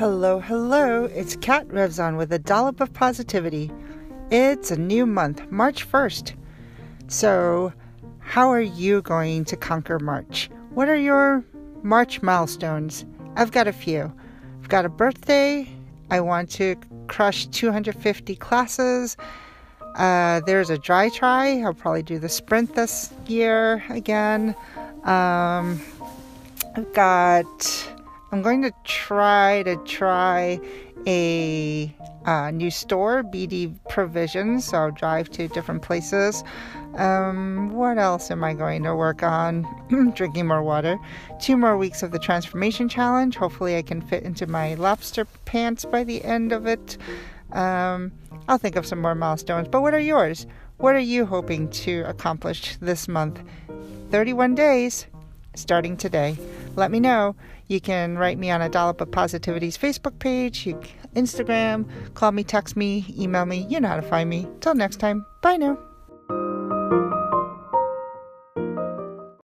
Hello, hello. It's Kat Revzon with a dollop of positivity. It's a new month, March 1st. So, how are you going to conquer March? What are your March milestones? I've got a few. I've got a birthday. I want to crush 250 classes. Uh, there's a dry try. I'll probably do the sprint this year again. Um, I've got I'm going to try to try a uh, new store, BD Provisions. So I'll drive to different places. Um, what else am I going to work on? Drinking more water. Two more weeks of the Transformation Challenge. Hopefully, I can fit into my lobster pants by the end of it. Um, I'll think of some more milestones. But what are yours? What are you hoping to accomplish this month? 31 days starting today. Let me know. You can write me on a Dollop of Positivity's Facebook page, Instagram, call me, text me, email me. You know how to find me. Till next time. Bye now.